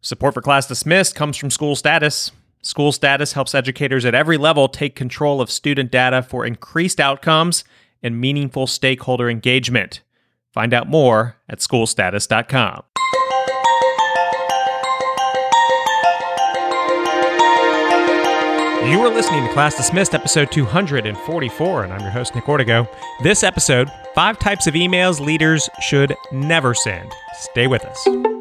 Support for Class Dismissed comes from School Status. School Status helps educators at every level take control of student data for increased outcomes and meaningful stakeholder engagement. Find out more at schoolstatus.com. You are listening to Class Dismissed, episode 244, and I'm your host, Nick Ortego. This episode five types of emails leaders should never send. Stay with us.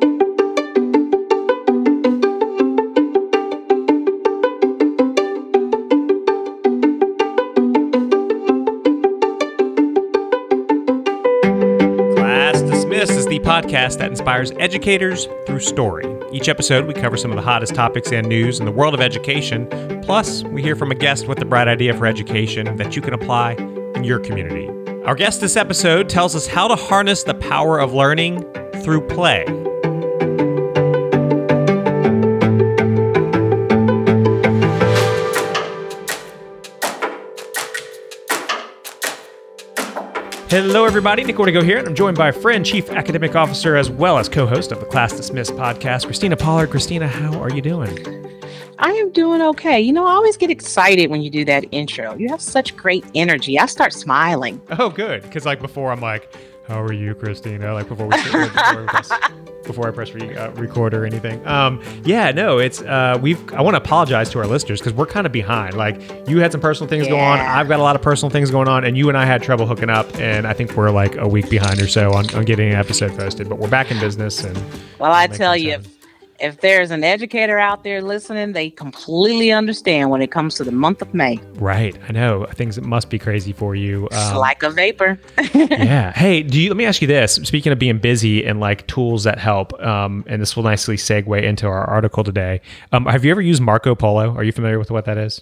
Podcast that inspires educators through story. Each episode, we cover some of the hottest topics and news in the world of education. Plus, we hear from a guest with a bright idea for education that you can apply in your community. Our guest this episode tells us how to harness the power of learning through play. Hello, everybody. Nick Ortego here, and I'm joined by a friend, Chief Academic Officer, as well as co-host of the Class Dismissed podcast, Christina Pollard. Christina, how are you doing? I am doing okay. You know, I always get excited when you do that intro. You have such great energy. I start smiling. Oh, good. Because like before, I'm like, "How are you, Christina?" Like before we before, we press, before I press re, uh, record or anything. Um, yeah, no, it's uh, we've. I want to apologize to our listeners because we're kind of behind. Like you had some personal things going on. I've got a lot of personal things going on, and you and I had trouble hooking up, and I think we're like a week behind or so on, on getting an episode posted. But we're back in business, and Well, I tell you, yeah. If, there's an educator out there listening, they completely understand when it comes to the month of May. right, I know things must be crazy for you. It's Um, like a vapor. yeah. Hey, do you? Let me ask you this. Speaking of being busy and like tools that help, um, and this will nicely segue into our article today. Um, have you ever used Marco Polo? Are you familiar with what that is?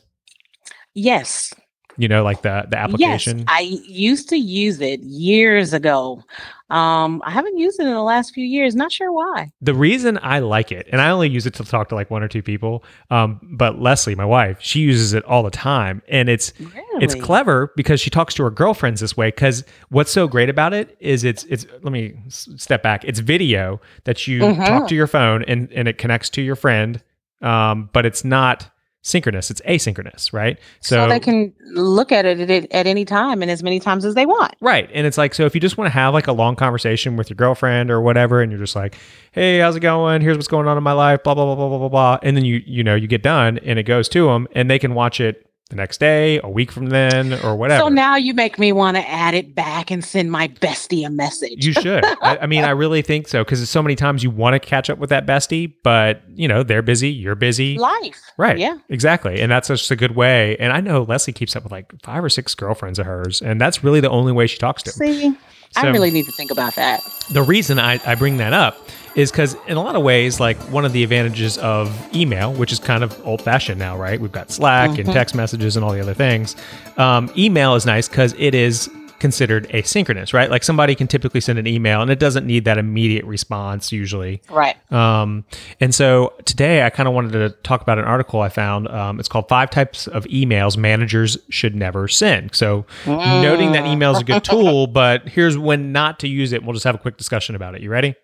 yes. You know, like the the application. Yes. I used to use it years ago. Um, I haven't used it in the last few years. Not sure why. the reason I like it, and I only use it to talk to like one or two people, um, but Leslie, my wife, she uses it all the time, and it's Really? it's clever because she talks to her girlfriends this way because what's so great about it is it's it's let me step back it's video that you Mhm. talk to your phone and and it connects to your friend um but it's not synchronous it's asynchronous right So, they can look at it at, at any time and as many times as they want. Right. And it's like, so if you just want to have like a long conversation with your girlfriend or whatever, and you're just like, hey, how's it going? Here's what's going on in my life, blah, blah, blah, blah, blah, blah, blah. And then you, you know, you get done and it goes to them and they can watch it the next day, a week from then, or whatever. So now you make me want to add it back and send my bestie a message. you should. I, I mean, I really think so because so many times you want to catch up with that bestie, but you know, they're busy, you're busy. Life. Right. Yeah. Exactly. And that's just a good way. And I know Leslie keeps up with like five or six girlfriends of hers, and that's really the only way she talks to them. See, I really need to think about that. the reason I, I bring that up is because in a lot of ways like one of the advantages of email which is kind of old fashioned now right we've got slack and Mhm. text messages and all the other things um, email is nice because it is considered asynchronous right like somebody can typically send an email and it doesn't need that immediate response usually Right. um, and so today I kind of wanted to talk about an article I found. Um, it's called Five Types of Emails Managers Should Never Send. So, noting that email is a good tool, but here's when not to use it. We'll just have a quick discussion about it. You ready?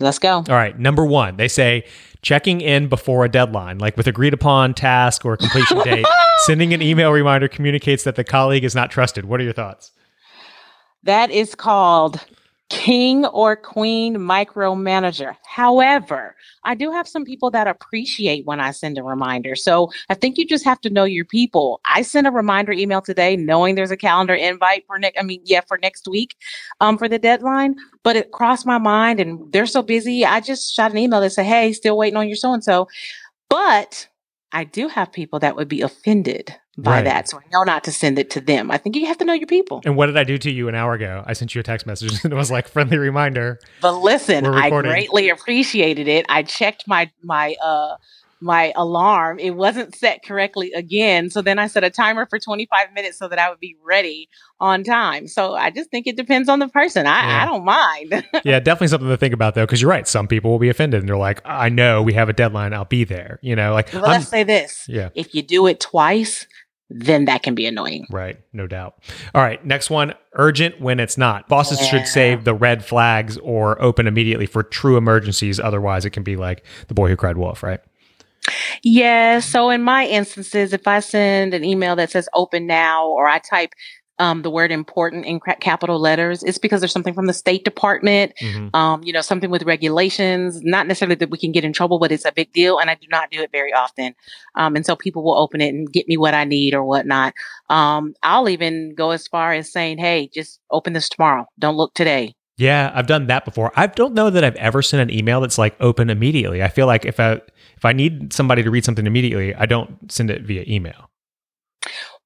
Let's go. All right. Number one, they say checking in before a deadline, like with agreed upon task or completion date. Sending an email reminder communicates that the colleague is not trusted. What are your thoughts? That is called king or queen micromanager. However, I do have some people that appreciate when I send a reminder. So I think you just have to know your people. I sent a reminder email today knowing there's a calendar invite for next I mean, yeah, for next week um for the deadline, but it crossed my mind and they're so busy. I just shot an email that said, "Hey, still waiting on your so and so." But I do have people that would be offended by Right. that. So I know not to send it to them. I think you have to know your people. And what did I do to you an hour ago? I sent you a text message and it was like friendly reminder. But listen, I greatly appreciated it. I checked my my uh my alarm. It wasn't set correctly again. So then I set a timer for 25 minutes so that I would be ready on time. So I just think it depends on the person. I, Yeah. I don't mind. yeah, definitely something to think about though, because you're right. Some people will be offended and they're like, I know we have a deadline. I'll be there. You know, like, Well, I'm- let's say this. yeah, If you do it twice, then that can be annoying. Right, no doubt. All right, next one urgent when it's not. Bosses Yeah. should save the red flags or open immediately for true emergencies. Otherwise, it can be like the boy who cried wolf, right? Yeah. So in my instances, if I send an email that says open now or I type um, the word important in capital letters, it's because there's something from the State Department, Mhm. um, you know, something with regulations, not necessarily that we can get in trouble, but it's a big deal. And I do not do it very often. Um, and so people will open it and get me what I need or whatnot. Um, I'll even go as far as saying, hey, just open this tomorrow. Don't look today. Yeah, I've done that before. I don't know that I've ever sent an email that's like open immediately. I feel like if I if I need somebody to read something immediately, I don't send it via email.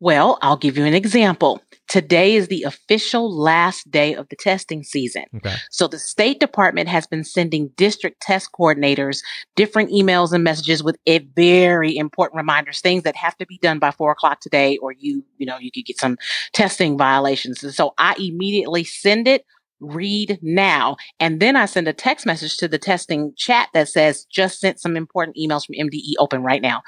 Well, I'll give you an example. Today is the official last day of the testing season. Okay. So the State Department has been sending district test coordinators different emails and messages with a very important reminders, things that have to be done by four o'clock today, or you, you know, you could get some testing violations. And so I immediately send it. Read now. And then I send a text message to the testing chat that says, just sent some important emails from MDE open right now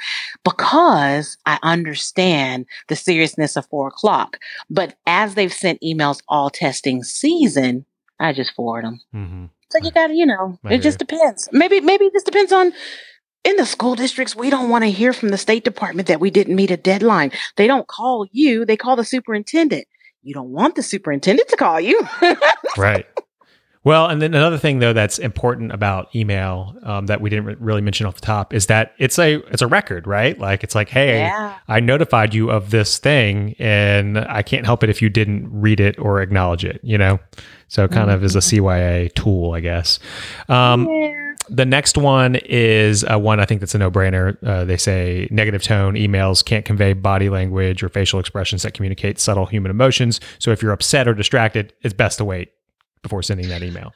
because I understand the seriousness of four o'clock. But as they've sent emails all testing season, I just forward them. Mm-hmm. So you gotta, you know, I it just depends. Maybe, maybe it just depends on. In the school districts, we don't want to hear from the State Department that we didn't meet a deadline. They don't call you; they call the superintendent. You don't want the superintendent to call you. right. Well, and then another thing though that's important about email um, that we didn't re- really mention off the top is that it's a it's a record, right? Like it's like, hey, yeah, I notified you of this thing, and I can't help it if you didn't read it or acknowledge it. You know, so it kind of is a CYA tool, I guess. Um, yeah. The next one is uh, one I think that's a no brainer. Uh, they say negative tone emails can't convey body language or facial expressions that communicate subtle human emotions. So if you're upset or distracted, it's best to wait before sending that email.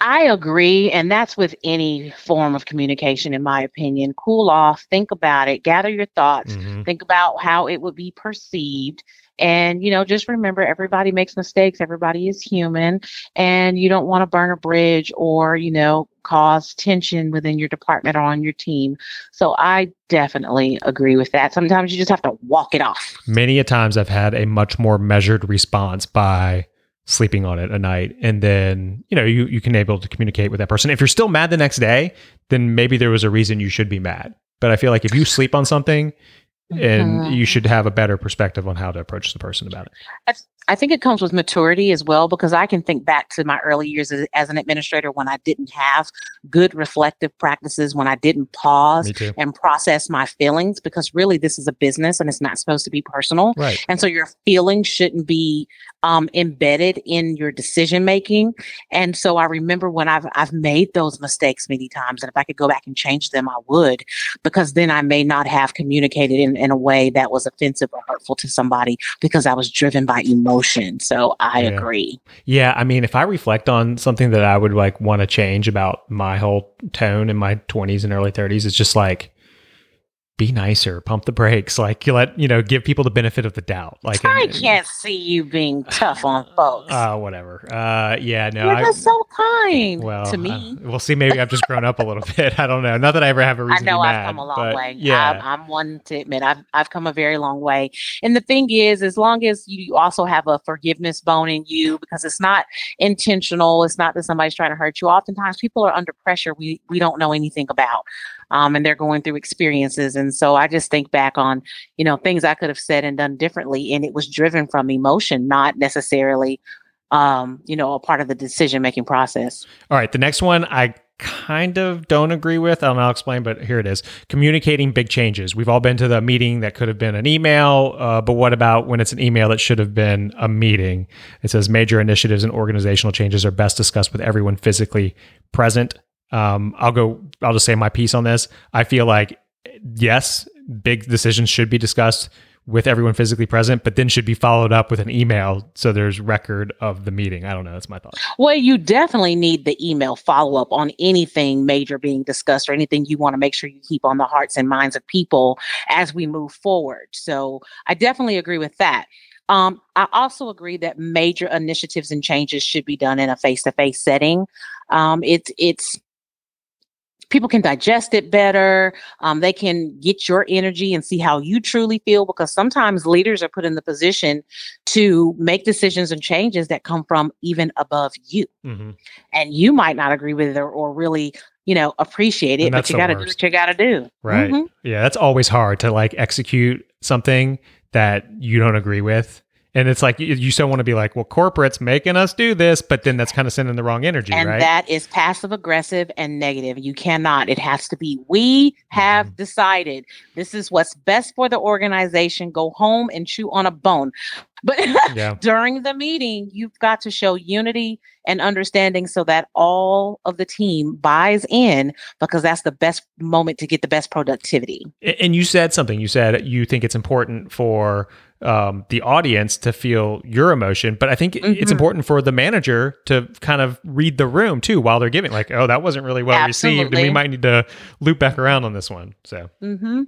I agree. And that's with any form of communication, in my opinion. Cool off, think about it, gather your thoughts, Mhm. think about how it would be perceived. And, you know, just remember everybody makes mistakes, everybody is human, and you don't want to burn a bridge or, you know, cause tension within your department or on your team. So I definitely agree with that. Sometimes you just have to walk it off. Many a times I've had a much more measured response by sleeping on it a night and then you know you you can able to communicate with that person if you're still mad the next day then maybe there was a reason you should be mad but i feel like if you sleep on something and Mhm. you should have a better perspective on how to approach the person about it I think it comes with maturity as well, because I can think back to my early years as, as an administrator when I didn't have good reflective practices, when I didn't pause and process my feelings, because really this is a business and it's not supposed to be personal. right And so your feelings shouldn't be um, embedded in your decision making. And so I remember when I've I've made those mistakes many times, and if I could go back and change them, I would, because then I may not have communicated in, in a way that was offensive or hurtful to somebody because I was driven by emotion. So I Yeah. agree. yeah i mean if i reflect on something that i would like want to change about my whole tone in my 20s and early 30s it's just like be nicer pump the brakes like you let you know give people the benefit of the doubt like I and- can't see you being tough on folks. Uh, whatever. Uh, yeah, no. You're I, just so kind well, to me. I- we'll see. Maybe I've just grown up a little bit. I don't know. Not that I ever have a reason know to be I've mad, come a long way. Yeah, I'm, I'm one to admit I've I've come a very long way. And the thing is, as long as you also have a forgiveness bone in you, because it's not intentional, it's not that somebody's trying to hurt you. Oftentimes, people are under pressure we we don't know anything about, um, and they're going through experiences. And so I just think back on you know things I could have said and done differently, and it was driven from emotion, not necessarily. Um, you know, a part of the decision making process. All right. The next one I kind of don't agree with. and I'll explain, but here it is. Communicating big changes. We've all been to the meeting that could have been an email, uh, but what about when it's an email that should have been a meeting? It says major initiatives and organizational changes are best discussed with everyone physically present. Um, I'll go. I'll just say my piece on this. I feel like yes, big decisions should be discussed with everyone physically present, but then should be followed up with an email so there's record of the meeting. I don't know. That's my thought. Well, you definitely need the email follow up on anything major being discussed or anything you want to make sure you keep on the hearts and minds of people as we move forward. So I definitely agree with that. Um, I also agree that major initiatives and changes should be done in a face to face setting. Um, it's it's people can digest it better. Um, they can get your energy and see how you truly feel because sometimes leaders are put in the position to make decisions and changes that come from even above you. Mm-hmm. And you might not agree with it or, or really you know, appreciate it, but you got to do what you got to do. Right. Mm-hmm. Yeah. That's always hard to like execute something that you don't agree with. And it's like you, you still want to be like, well, corporate's making us do this, but then that's kind of sending the wrong energy, and right? that is passive aggressive and negative. You cannot. It has to be. We have mm-hmm. decided this is what's best for the organization. Go home and chew on a bone. But yeah. during the meeting, you've got to show unity and understanding so that all of the team buys in because that's the best moment to get the best productivity. And you said something. You said you think it's important for um, the audience to feel your emotion, but I think mm-hmm. it's important for the manager to kind of read the room too while they're giving. Like, oh, that wasn't really well Absolutely. received, and we might need to loop back around on this one. So. Mm-hmm.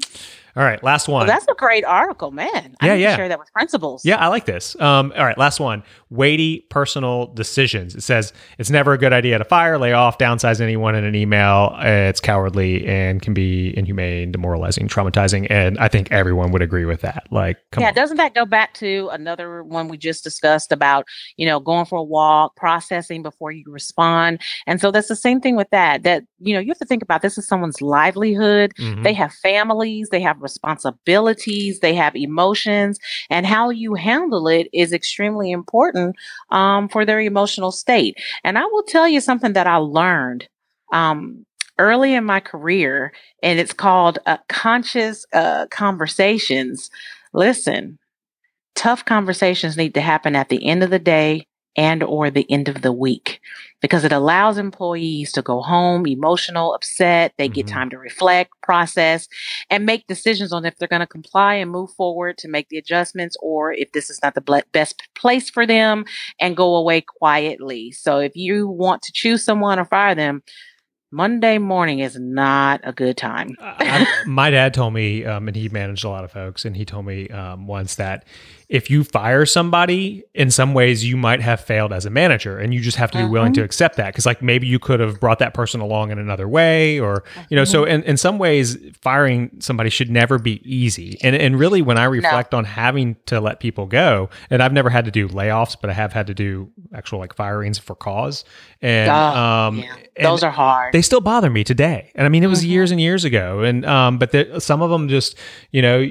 All right, last one. Well, that's a great article, man. I yeah, yeah. Share that with principals. Yeah, I like this. Um, all right, last one. Weighty personal decisions. It says it's never a good idea to fire, lay off, downsize anyone in an email. It's cowardly and can be inhumane, demoralizing, traumatizing, and I think everyone would agree with that. Like, yeah, on. doesn't that go back to another one we just discussed about you know going for a walk, processing before you respond, and so that's the same thing with that. That you know you have to think about this is someone's livelihood. Mm-hmm. They have families. They have responsibilities, they have emotions, and how you handle it is extremely important um, for their emotional state. And I will tell you something that I learned um, early in my career, and it's called uh, conscious uh, conversations. Listen, tough conversations need to happen at the end of the day and or the end of the week because it allows employees to go home emotional upset they mm-hmm. get time to reflect process and make decisions on if they're going to comply and move forward to make the adjustments or if this is not the best place for them and go away quietly so if you want to choose someone or fire them Monday morning is not a good time. I, my dad told me, um, and he managed a lot of folks, and he told me um, once that if you fire somebody, in some ways you might have failed as a manager, and you just have to be uh-huh. willing to mm-hmm. accept that because, like, maybe you could have brought that person along in another way, or you know. Uh-huh. So, in, in some ways, firing somebody should never be easy. And and really, when I reflect no. on having to let people go, and I've never had to do layoffs, but I have had to do actual like firings for cause, and oh, um, yeah. those and are hard. They still bother me today, and I mean, it was mm-hmm. years and years ago, and um, but the, some of them just, you know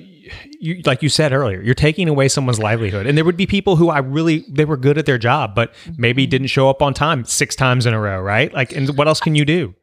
you, like you said earlier, you're taking away someone's livelihood. And there would be people who I really, they were good at their job, but maybe mm-hmm. didn't show up on time six times in a row, right? Like, and what else can you do?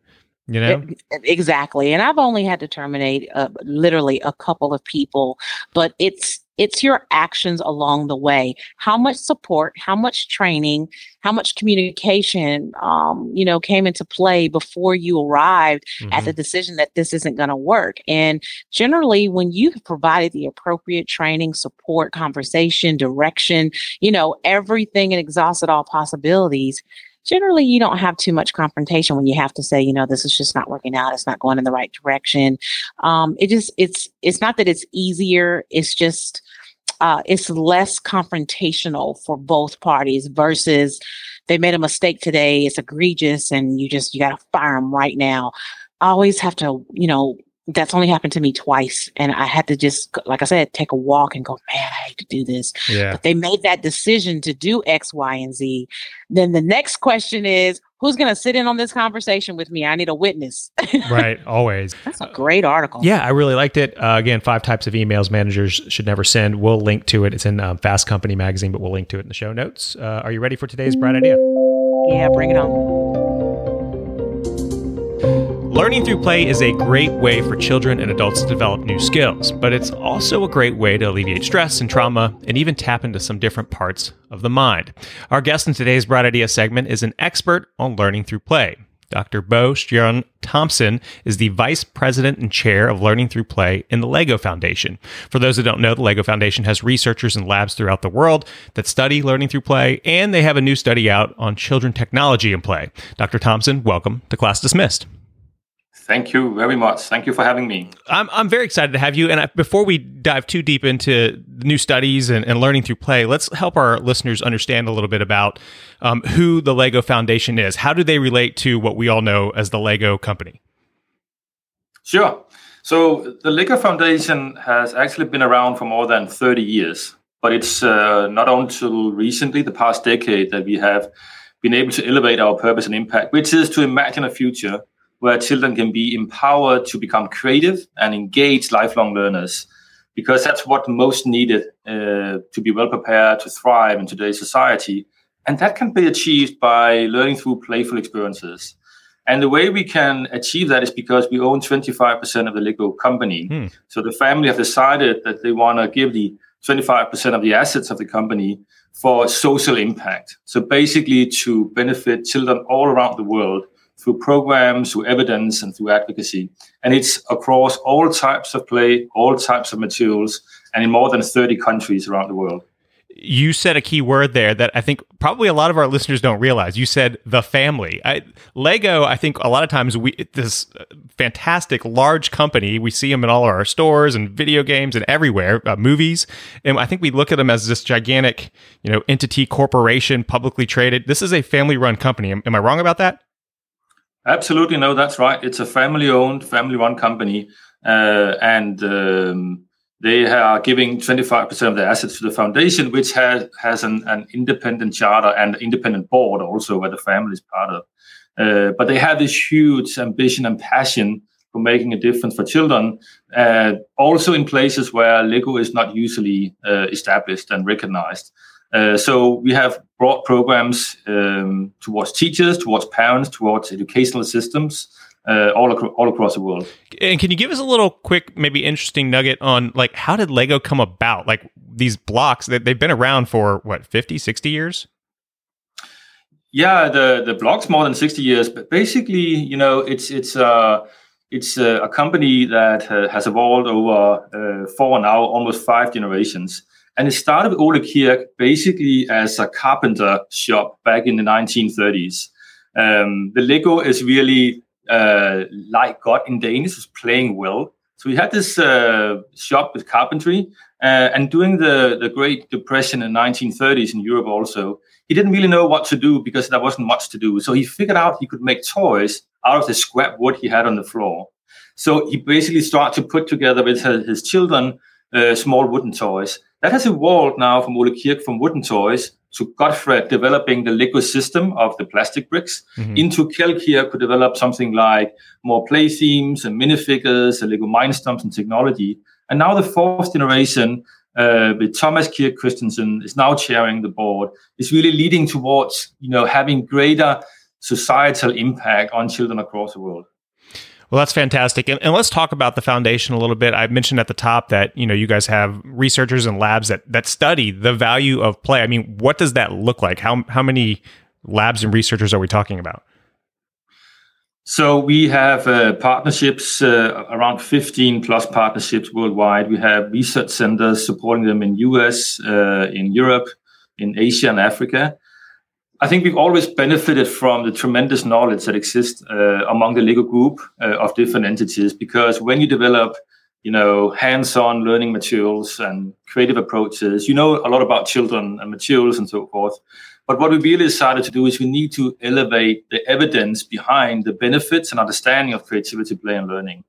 You know? Exactly. And I've only had to terminate uh, literally a couple of people, but it's, it's your actions along the way. How much support, how much training, how much communication, um, you know, came into play before you arrived mm-hmm. at the mm-hmm. decision that this isn't going to work. And generally, when you have provided the appropriate training, support, conversation, direction, you know, everything and exhausted all possibilities, generally you don't have too much confrontation when you have to say you know this is just not working out it's not going in the right direction. Um it just it's it's not that it's easier it's just uh it's less confrontational for both parties versus they made a mistake today it's egregious and you just you got to fire them right now. Always have to you know that's only happened to me twice. And I had to just, like I said, take a walk and go, man, I hate to do this. Yeah. But they made that decision to do X, Y, and Z. Then the next question is, who's going to sit in on this conversation with me? I need a witness. right. Always. That's a great article. Yeah, I really liked it. Uh, again, five types of emails managers should never send. We'll link to it. It's in um, Fast Company magazine, but we'll link to it in the show notes. Uh, are you ready for today's bright idea? Yeah, bring it on. Learning through play is a great way for children and adults to develop new skills, but it's also a great way to alleviate stress and trauma and even tap into some different parts of the mind. Our guest in today's Bright Idea segment is an expert on learning through play. Dr. Bo Stjerne Thomsen is the Vice President and Chair of Learning Through Play in the LEGO Foundation. For those who don't know, the LEGO Foundation has researchers and labs throughout the world that study learning through play, and they have a new study out on children technology and play. Dr. Thomsen, welcome to Class Dismissed. Thank you very much. Thank you for having me. I'm, I'm very excited to have you. And I, before we dive too deep into new studies and, and, learning through play, let's help our listeners understand a little bit about um, who the Lego Foundation is. How do they relate to what we all know as the Lego company? Sure. So the Lego Foundation has actually been around for more than 30 years, but it's uh, not until recently, the past decade, that we have been able to elevate our purpose and impact, which is to imagine a future where children can be empowered to become creative and engage lifelong learners, because that's what most needed uh, to be well prepared to thrive in today's society. And that can be achieved by learning through playful experiences. And the way we can achieve that is because we own 25% of the Lego company. Hmm. So the family have decided that they want to give the 25% of the assets of the company for social impact. So basically to benefit children all around the world through programs, through evidence, and through advocacy. And it's across all types of play, all types of materials, and in more than 30 countries around the world you said a key word there that I think probably a lot of our listeners don't realize. You said the family. I, Lego, I think a lot of times we this fantastic large company, we see them in all of our stores and video games and everywhere, uh, movies, and I think we look at them as this gigantic, you know, entity corporation, publicly traded. This is a family-run company. Am, am I wrong about that? Absolutely, no, that's right. It's a family-owned, family-run company, uh, and um, they are giving 25% of their assets to the foundation, which has, has an, an independent charter and independent board also, where the family is part of. Uh, but they have this huge ambition and passion for making a difference for children, uh, also in places where Lego is not usually uh, established and recognized. Uh, so we have broad programs um, towards teachers, towards parents, towards educational systems, uh, all, acro- all across the world. And can you give us a little quick, maybe interesting nugget on like how did Lego come about? Like these blocks that they've been around for what 50, 60 years? Yeah, the the blocks more than 60 years, but basically, you know, it's it's uh it's a, a company that uh, has evolved over uh, four now, almost five generations. And it started with Ole Kirk basically as a carpenter shop back in the 1930s. Um, the Lego is really uh, leg godt in Danish was playing well. So we had this uh, shop with carpentry, uh, and during the, the Great Depression in the 1930s in Europe also, he didn't really know what to do because there wasn't much to do. So he figured out he could make toys out of the scrap wood he had on the floor. So he basically started to put together with his children uh, small wooden toys. That has evolved now from Ole Kirk from wooden toys to Godtfred developing the Lego system of the plastic bricks mm-hmm. into Kjeld Kirk could develop something like more play themes and minifigures and Lego Mindstorms and technology. And now the fourth generation uh, with Thomas Kirk Kristiansen is now chairing the board is really leading towards you know having greater societal impact on children across the world. Well, that's fantastic. And, and, let's talk about the foundation a little bit. I mentioned at the top that, you know, you guys have researchers and labs that, that study the value of play. I mean, what does that look like? How, how many labs and researchers are we talking about? So we have uh, partnerships, uh, around 15 plus partnerships worldwide. We have research centers supporting them in US, uh, in Europe, in Asia and Africa. I think we've always benefited from the tremendous knowledge that exists uh, among the Lego group uh, of different entities because when you develop, you know, hands-on learning materials and creative approaches, you know a lot about children and materials and so forth. But what we really decided to do is we need to elevate the evidence behind the benefits and understanding of creativity, play, and learning.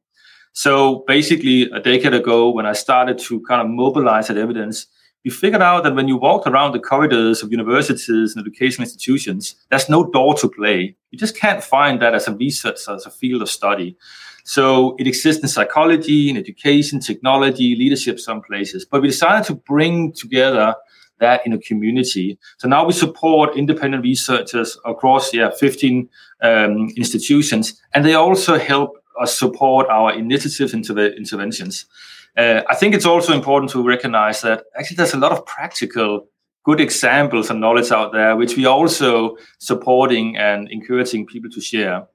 So basically, a decade ago, when I started to kind of mobilize that evidence, we figured out that when you walk around the corridors of universities and educational institutions, there's no door to play. You just can't find that as a research, as a field of study. So it exists in psychology, in education, technology, leadership, some places. But we decided to bring together that in a community. So now we support independent researchers across yeah 15 um, institutions, and they also help us support our initiatives into the interventions. Uh, I think it's also important to recognize that actually there's a lot of practical good examples and knowledge out there, which we are also supporting and encouraging people to share.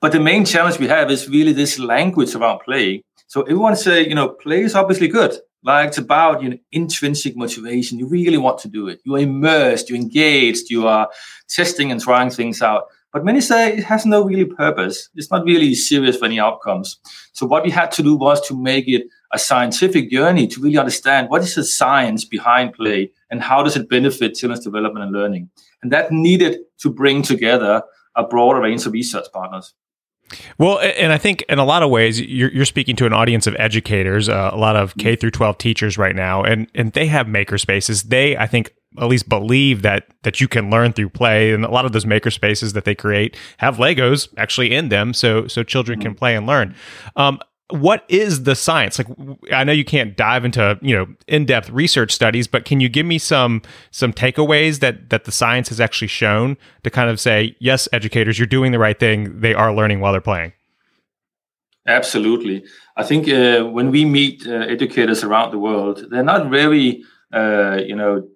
But the main challenge we have is really this language around play. So everyone say, you know, play is obviously good. Like it's about you know, intrinsic motivation. You really want to do it. You're immersed, you're engaged, you are testing and trying things out. But many say it has no really purpose. It's not really serious for any outcomes. So what we had to do was to make it a scientific journey to really understand what is the science behind play and how does it benefit children's development and learning. And that needed to bring together a broader range of research partners. Well, and I think in a lot of ways, you're, you're speaking to an audience of educators, uh, a lot of K through 12 teachers right now, and and they have maker spaces. They, I think, at least believe that that you can learn through play, and a lot of those maker spaces that they create have Legos actually in them, so so children can play and learn. Um, what is the science? Like i know you can't dive into you know in-depth research studies but can you give me some some takeaways that that the science has actually shown to kind of say yes educators you're doing the right thing they are learning while they're playing? Absolutely. I think uh, when we meet uh, educators around the world they're not very uh, you know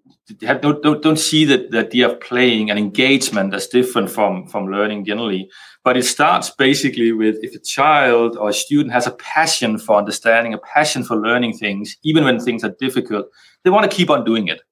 have, don't, don't, don't see that the idea of playing and engagement as different from, from learning generally. But it starts basically with if a child or a student has a passion for understanding, a passion for learning things, even when things are difficult, they want to keep on doing it.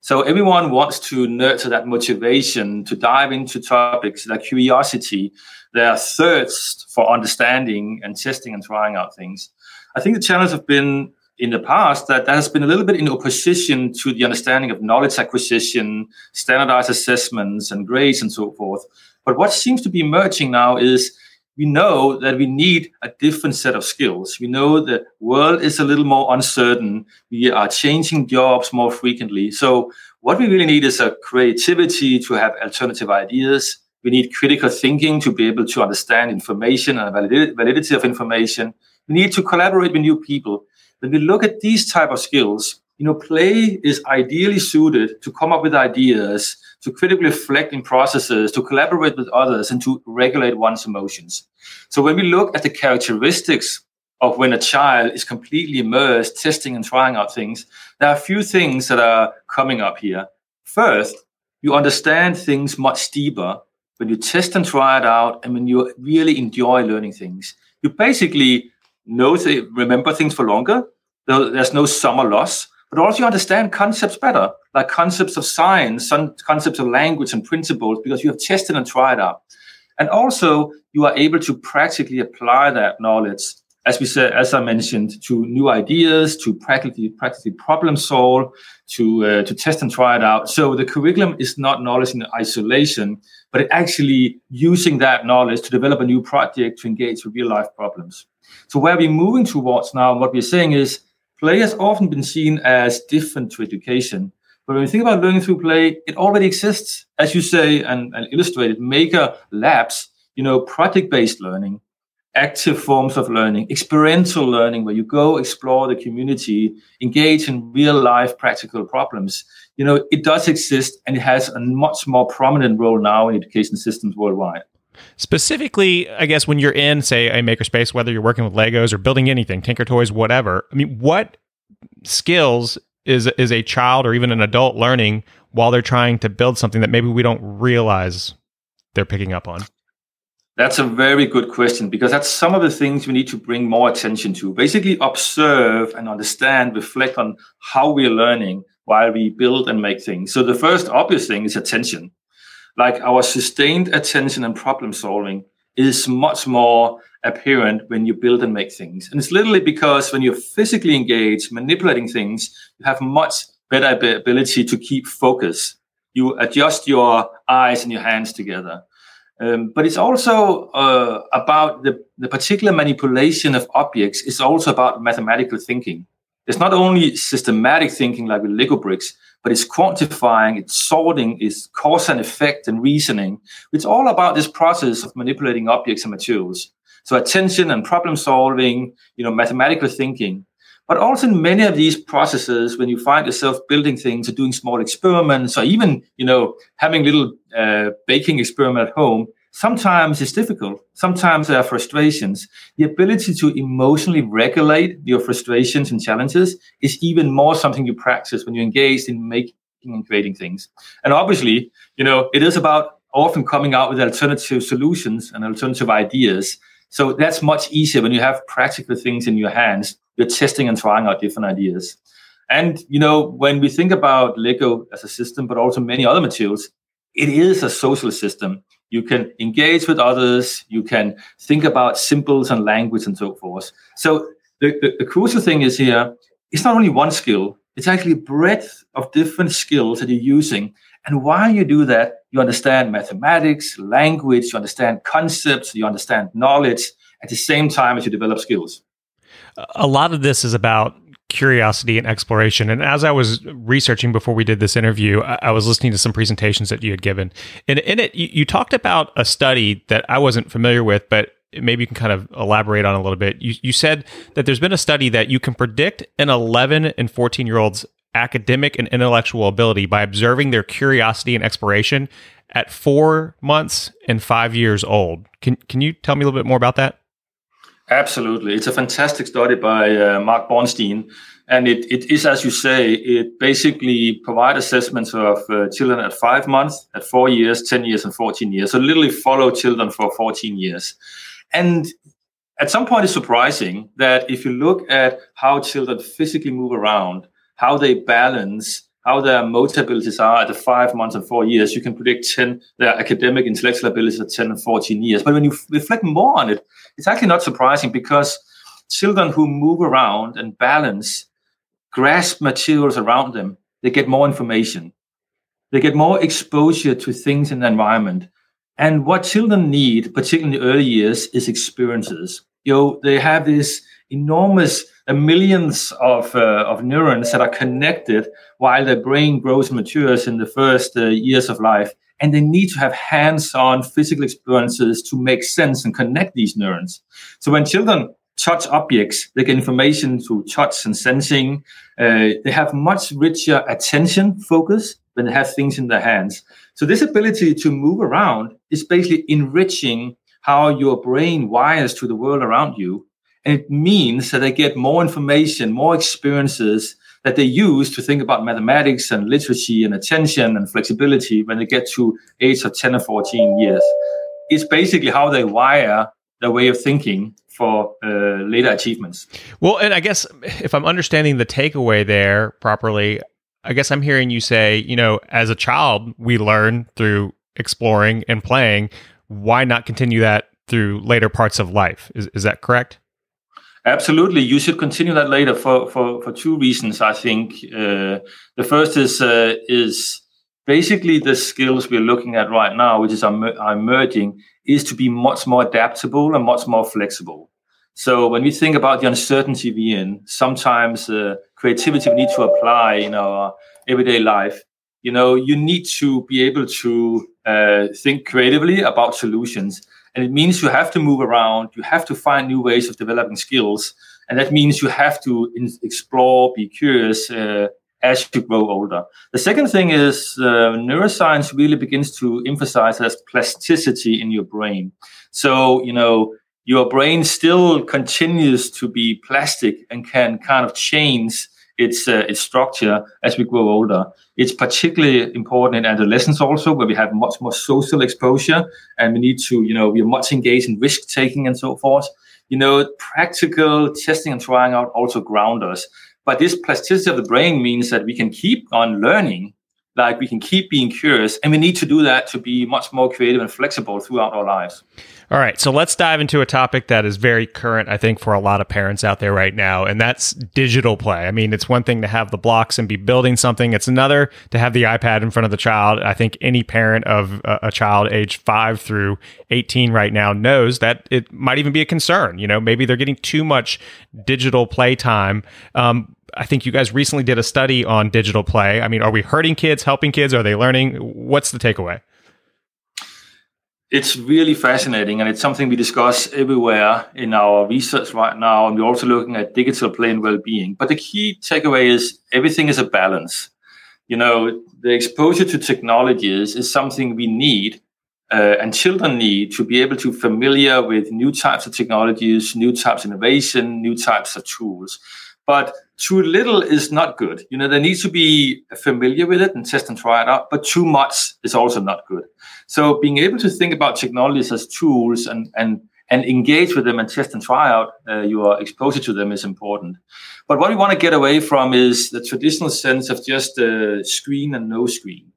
So everyone wants to nurture that motivation to dive into topics, their curiosity, their thirst for understanding and testing and trying out things. I think the challenge have been in the past that, that has been a little bit in opposition to the understanding of knowledge acquisition, standardized assessments, and grades and so forth. But what seems to be emerging now is we know that we need a different set of skills. We know the world is a little more uncertain. We are changing jobs more frequently. So what we really need is a creativity to have alternative ideas. We need critical thinking to be able to understand information and validity of information. We need to collaborate with new people when we look at these type of skills, you know, play is ideally suited to come up with ideas, to critically reflect in processes, to collaborate with others, and to regulate one's emotions. So when we look at the characteristics of when a child is completely immersed, testing and trying out things, there are a few things that are coming up here. First, you understand things much deeper when you test and try it out, and when you really enjoy learning things. You basically know, th- remember things for longer there's no summer loss, but also you understand concepts better, like concepts of science, some concepts of language and principles, because you have tested and tried out. And also you are able to practically apply that knowledge, as we said, as I mentioned, to new ideas, to practically practically problem solve, to uh, to test and try it out. So the curriculum is not knowledge in isolation, but actually using that knowledge to develop a new project to engage with real life problems. So where we're moving towards now, what we're saying is play has often been seen as different to education. But when you think about learning through play, it already exists, as you say and, and illustrated, maker labs, you know, project-based learning, active forms of learning, experiential learning, where you go explore the community, engage in real life practical problems. You know, it does exist and it has a much more prominent role now in education systems worldwide. Specifically, I guess when you're in, say, a makerspace, whether you're working with Legos or building anything, Tinker Toys, whatever. I mean, what skills is is a child or even an adult learning while they're trying to build something that maybe we don't realize they're picking up on? That's a very good question because that's some of the things we need to bring more attention to. Basically, observe and understand, reflect on how we're learning while we build and make things. So, the first obvious thing is attention like our sustained attention and problem solving is much more apparent when you build and make things. And it's literally because when you're physically engaged, manipulating things, you have much better ability to keep focus. You adjust your eyes and your hands together. Um, but it's also uh, about the, the particular manipulation of objects. It's also about mathematical thinking. It's not only systematic thinking like with Lego bricks, but it's quantifying, it's sorting, it's cause and effect and reasoning. It's all about this process of manipulating objects and materials. So attention and problem solving, you know, mathematical thinking. But also in many of these processes, when you find yourself building things or doing small experiments or even, you know, having little uh, baking experiment at home, Sometimes it's difficult. Sometimes there are frustrations. The ability to emotionally regulate your frustrations and challenges is even more something you practice when you're engaged in making and creating things. And obviously, you know, it is about often coming out with alternative solutions and alternative ideas. So that's much easier when you have practical things in your hands. You're testing and trying out different ideas. And you know, when we think about Lego as a system, but also many other materials, it is a social system you can engage with others, you can think about symbols and language and so forth. So the, the, the crucial thing is here, it's not only one skill, It's actually a breadth of different skills that you're using. And while you do that, you understand mathematics, language, you understand concepts, you understand knowledge at the same time as you develop skills. A lot of this is about curiosity and exploration. And as I was researching before we did this interview, I, I was listening to some presentations that you had given. And in it, you, you talked about a study that I wasn't familiar with, but maybe you can kind of elaborate on a little bit. You, you said that there's been a study that you can predict an 11 and 14 year old's academic and intellectual ability by observing their curiosity and exploration at four months and five years old. Can, can you tell me a little bit more about that? Absolutely. It's a fantastic study by uh, Marc Bornstein. And it, it is, as you say, it basically provides assessments of uh, children at five months, at four years, 10 years, and 14 years. So literally follow children for 14 years. And at some point, it's surprising that if you look at how children physically move around, how they balance, how their motor abilities are at the five months and four years, you can predict 10, their academic intellectual abilities at 10 and 14 years. But when you reflect more on it, it's actually not surprising because children who move around and balance, grasp materials around them, they get more information. They get more exposure to things in the environment. And what children need, particularly in the early years, is experiences. You know, they have this enormous uh, millions of, uh, of neurons that are connected while their brain grows and matures in the first uh, years of life. And they need to have hands on physical experiences to make sense and connect these neurons. So when children touch objects, they get information through touch and sensing. Uh, they have much richer attention focus when they have things in their hands. So this ability to move around is basically enriching how your brain wires to the world around you and it means that they get more information, more experiences that they use to think about mathematics and literacy and attention and flexibility when they get to age of 10 or 14 years. It's basically how they wire their way of thinking for uh, later achievements. Well, and I guess if I'm understanding the takeaway there properly, I guess I'm hearing you say, you know, as a child, we learn through exploring and playing. Why not continue that through later parts of life? Is, is that correct? Absolutely, you should continue that later for for for two reasons. I think uh, the first is uh, is basically the skills we're looking at right now, which is emerging, is to be much more adaptable and much more flexible. So when we think about the uncertainty we're in, sometimes uh, creativity we need to apply in our everyday life. You know, you need to be able to uh, think creatively about solutions and it means you have to move around, you have to find new ways of developing skills. And that means you have to in- explore, be curious uh, as you grow older. The second thing is uh, neuroscience really begins to emphasize as plasticity in your brain. So, you know, your brain still continues to be plastic and can kind of change its uh, its structure as we grow older. It's particularly important in adolescence also, where we have much more social exposure, and we need to, you know, we are much engaged in risk taking and so forth. You know, practical testing and trying out also ground us. But this plasticity of the brain means that we can keep on learning, like we can keep being curious, and we need to do that to be much more creative and flexible throughout our lives. All right, so let's dive into a topic that is very current, I think, for a lot of parents out there right now, and that's digital play. I mean, it's one thing to have the blocks and be building something, it's another to have the iPad in front of the child. I think any parent of a, child age five through 18 right now knows that it might even be a concern. You know, maybe they're getting too much digital play time. Um, I think you guys recently did a study on digital play. I mean, are we hurting kids, helping kids? Are they learning? What's the takeaway? It's really fascinating, and it's something we discuss everywhere in our research right now. And we're also looking at digital play and well-being. But the key takeaway is everything is a balance. You know, the exposure to technologies is something we need, uh, and children need to be able to familiar with new types of technologies, new types of innovation, new types of tools. But too little is not good. You know, they need to be familiar with it and test and try it out, but too much is also not good. So being able to think about technologies as tools and and and engage with them and test and try out uh, your exposure to them is important. But what we want to get away from is the traditional sense of just uh, screen and no screen.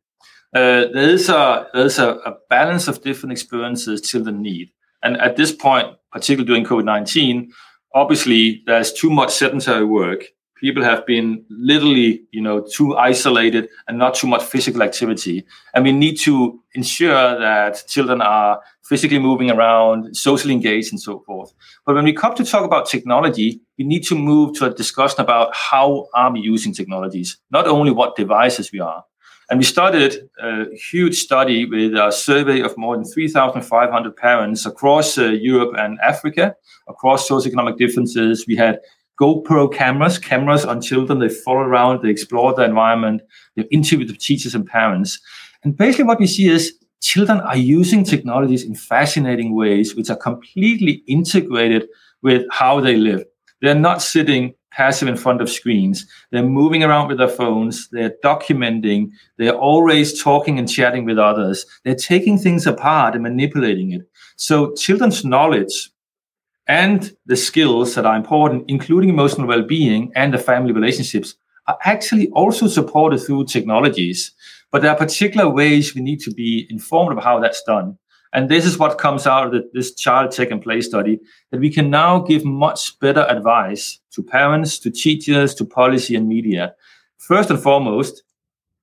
Uh, there is a there's a, a balance of different experiences children need, and at this point, particularly during COVID nineteen, obviously there's too much sedentary work people have been literally, you know, too isolated and not too much physical activity. And we need to ensure that children are physically moving around, socially engaged, and so forth. But when we come to talk about technology, we need to move to a discussion about how are we using technologies, not only what devices we are. And we started a huge study with a survey of more than 3,500 parents across uh, Europe and Africa, across socioeconomic differences. We had GoPro cameras, cameras on children. They follow around, they explore the environment, they interview the teachers and parents. And basically, what we see is children are using technologies in fascinating ways, which are completely integrated with how they live. They're not sitting passive in front of screens. They're moving around with their phones. They're documenting. They're always talking and chatting with others. They're taking things apart and manipulating it. So children's knowledge and the skills that are important, including emotional well-being and the family relationships, are actually also supported through technologies. But there are particular ways we need to be informed of how that's done. And this is what comes out of this child tech and play study that we can now give much better advice to parents, to teachers, to policy and media. First and foremost,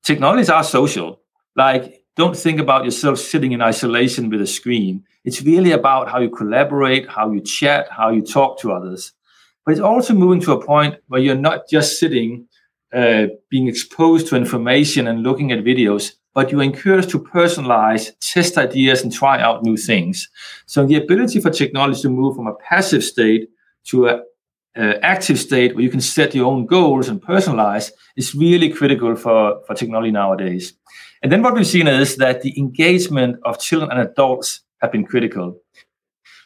technologies are social. Like, don't think about yourself sitting in isolation with a screen. It's really about how you collaborate, how you chat, how you talk to others. But it's also moving to a point where you're not just sitting, uh, being exposed to information and looking at videos, but you're encouraged to personalize, test ideas, and try out new things. So the ability for technology to move from a passive state to a uh, active state where you can set your own goals and personalize is really critical for, for technology nowadays. And then what we've seen is that the engagement of children and adults have been critical.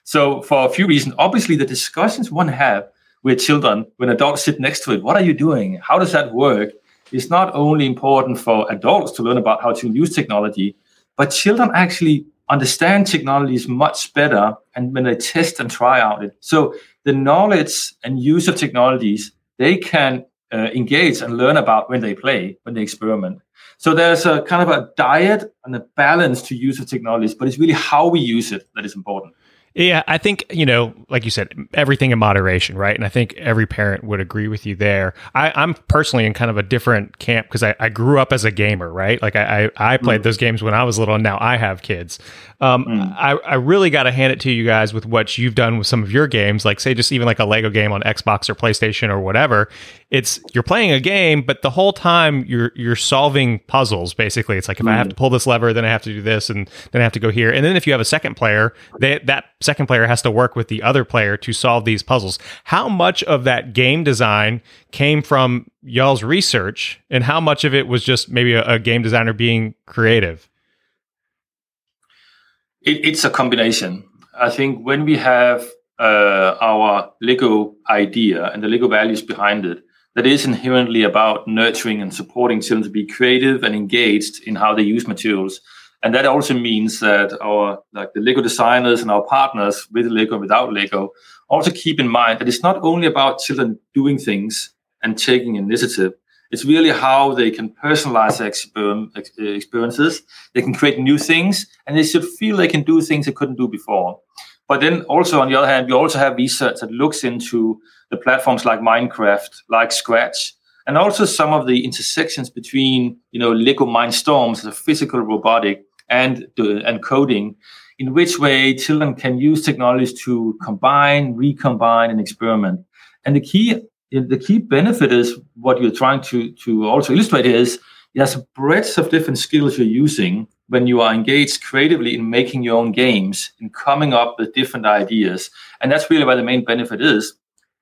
So for a few reasons, obviously the discussions one have with children when adults sit next to it, what are you doing? How does that work? It's not only important for adults to learn about how to use technology, but children actually understand technologies much better and when they test and try out it. So the knowledge and use of technologies they can uh, engage and learn about when they play, when they experiment. So there's a kind of a diet and a balance to use of technologies, but it's really how we use it that is important. Yeah, I think, you know, like you said, everything in moderation, right? And I think every parent would agree with you there. I, am personally in kind of a different camp because I, I, grew up as a gamer, right? Like I, I, I played mm. those games when I was little and now I have kids. Um, mm. I, I really got to hand it to you guys with what you've done with some of your games, like say just even like a Lego game on Xbox or PlayStation or whatever. It's you're playing a game, but the whole time you're you're solving puzzles. Basically, it's like if mm. I have mm. to pull this lever, then I have to do this, and then I have to go here. And then if you have a second player, they, that second player has to work with the other player to solve these puzzles. How much of that game design came from y'all's research, and how much of it was just maybe a, a game designer being creative? It, it's a combination. I think when we have uh, our Lego idea and the Lego values behind it, that is inherently about nurturing and supporting children to be creative and engaged in how they use materials. And that also means that our like the Lego designers and our partners with Lego and without Lego also keep in mind that it's not only about children doing things and taking initiative, it's really how they can personalize their experiences. They can create new things, and they should feel they can do things they couldn't do before. But then also on the other hand, we also have research that looks into the platforms like Minecraft, like Scratch, and also some of the intersections between you know Lego Mindstorms, the physical robotic, and and coding. In which way children can use technologies to combine, recombine, and experiment. And the key the key benefit is what you're trying to to also illustrate is there's a breadth of different skills you're using when you are engaged creatively in making your own games and coming up with different ideas. And that's really where the main benefit is.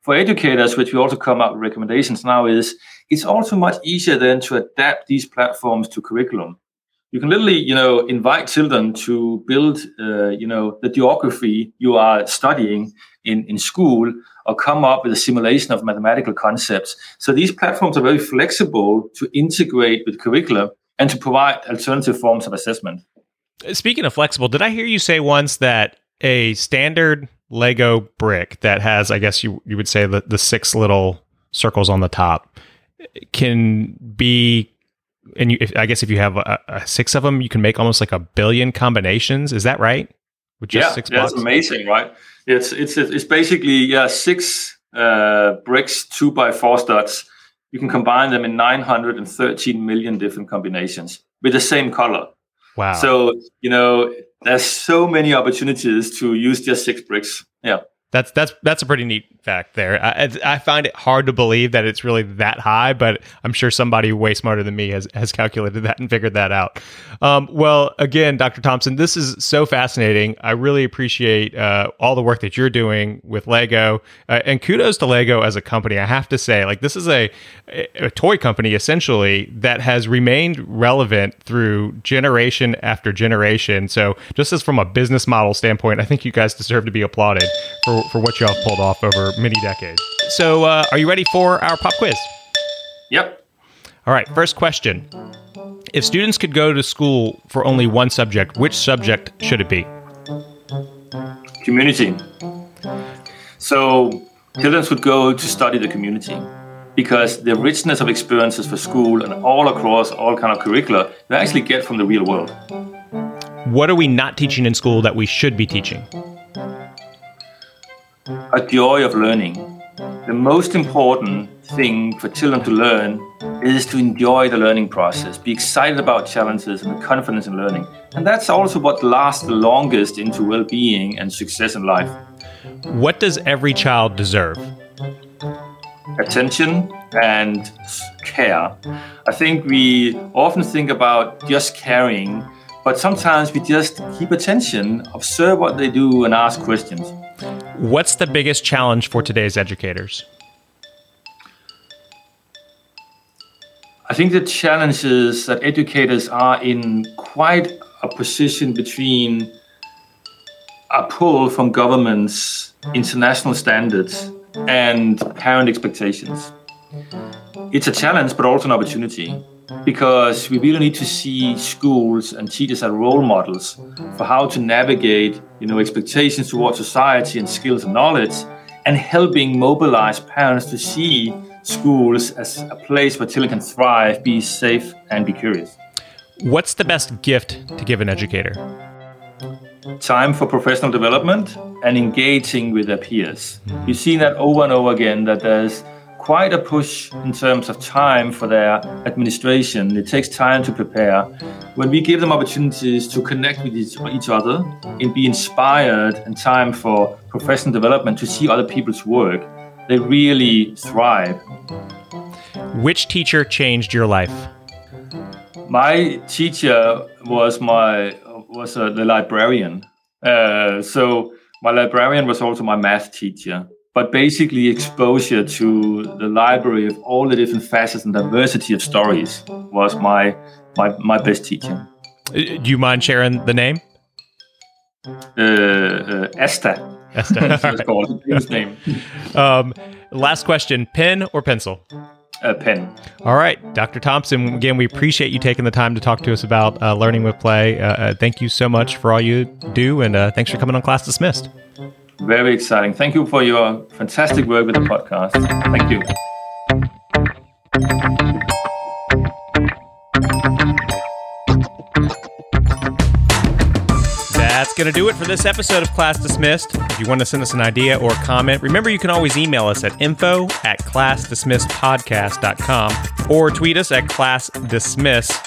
For educators which we also come up with recommendations now is it's also much easier then to adapt these platforms to curriculum. You can literally you know invite children to build uh, you know the geography you are studying in in school or come up with a simulation of mathematical concepts. So these platforms are very flexible to integrate with curricula and to provide alternative forms of assessment. Speaking of flexible, did I hear you say once that a standard Lego brick that has, I guess you you would say the, the six little circles on the top can be and you, if, I guess if you have a, a six of them, you can make almost like a billion combinations. Is that right? With just yeah, six that's amazing, right? It's it's it's basically yeah six uh, bricks, two by four studs, you can combine them in 913 million different combinations with the same color. Wow. So, you know, there's so many opportunities to use just six bricks. Yeah. That's that's that's a pretty neat fact there. I, I find it hard to believe that it's really that high, but I'm sure somebody way smarter than me has, has calculated that and figured that out. Um, well, again, Dr. Thomsen, this is so fascinating. I really appreciate uh, all the work that you're doing with Lego, uh, and kudos to Lego as a company. I have to say, like this is a a toy company essentially that has remained relevant through generation after generation. So, just as from a business model standpoint, I think you guys deserve to be applauded for for what y'all pulled off over many decades. So, uh, are you ready for our pop quiz? Yep. All right, first question. If students could go to school for only one subject, which subject should it be? Community. So, students would go to study the community because the richness of experiences for school and all across all kind of curricula they actually get from the real world. What are we not teaching in school that we should be teaching? A joy of learning. The most important thing for children to learn is to enjoy the learning process, be excited about challenges and the confidence in learning. And that's also what lasts the longest into well being and success in life. What does every child deserve? Attention and care. I think we often think about just caring, but sometimes we just keep attention, observe what they do, and ask questions. What's the biggest challenge for today's educators? I think the challenge is that educators are in quite a position between a pull from governments, international standards, and parent expectations. It's a challenge, but also an opportunity because we really need to see schools and teachers as role models for how to navigate you know expectations towards society and skills and knowledge and helping mobilize parents to see schools as a place where children can thrive be safe and be curious. What's the best gift to give an educator? Time for professional development and engaging with their peers. You've seen that over and over again that there's quite a push in terms of time for their administration. It takes time to prepare. When we give them opportunities to connect with each, other and be inspired and time for professional development to see other people's work, they really thrive. Which teacher changed your life? My teacher was my was uh, the librarian. Uh, so my librarian was also my math teacher but basically exposure to the library of all the different facets and diversity of stories was my my, my best teacher. Uh, do you mind sharing the name? Uh, uh, Esther. Esther. called his name. Um, last question: pen or pencil? A pen. All right, Dr. Thomsen. Again, we appreciate you taking the time to talk to us about uh, learning with play. Uh, uh, thank you so much for all you do, and uh, thanks for coming on Class Dismissed. Very exciting. Thank you for your fantastic work with the podcast. Thank you. That's going to do it for this episode of Class Dismissed. If you want to send us an idea or comment, remember you can always email us at info at classdismissedpodcast.com or tweet us at classdismiss.